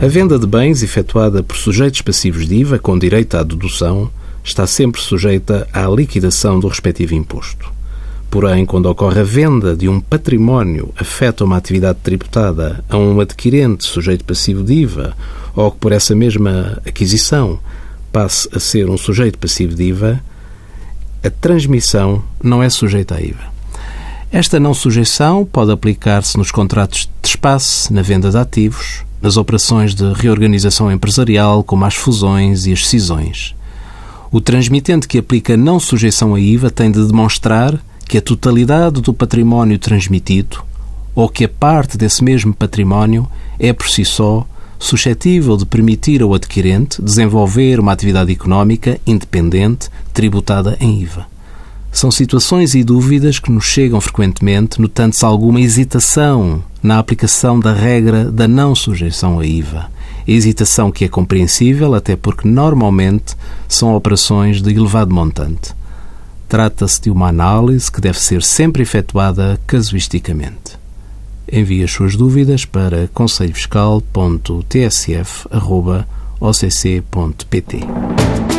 A venda de bens efetuada por sujeitos passivos de IVA com direito à dedução está sempre sujeita à liquidação do respectivo imposto. Porém, quando ocorre a venda de um património afeta uma atividade tributada a um adquirente sujeito passivo de IVA ou que por essa mesma aquisição passe a ser um sujeito passivo de IVA, a transmissão não é sujeita a IVA. Esta não sujeição pode aplicar-se nos contratos de espaço, na venda de ativos, nas operações de reorganização empresarial, como as fusões e as cisões. O transmitente que aplica não sujeição a IVA tem de demonstrar que a totalidade do património transmitido ou que a parte desse mesmo património é por si só suscetível de permitir ao adquirente desenvolver uma atividade económica independente tributada em IVA. São situações e dúvidas que nos chegam frequentemente, notando-se alguma hesitação na aplicação da regra da não sujeição a IVA. Hesitação que é compreensível, até porque normalmente são operações de elevado montante. Trata-se de uma análise que deve ser sempre efetuada casuisticamente. Envie as suas dúvidas para conselhofiscal.tsf.occ.pt.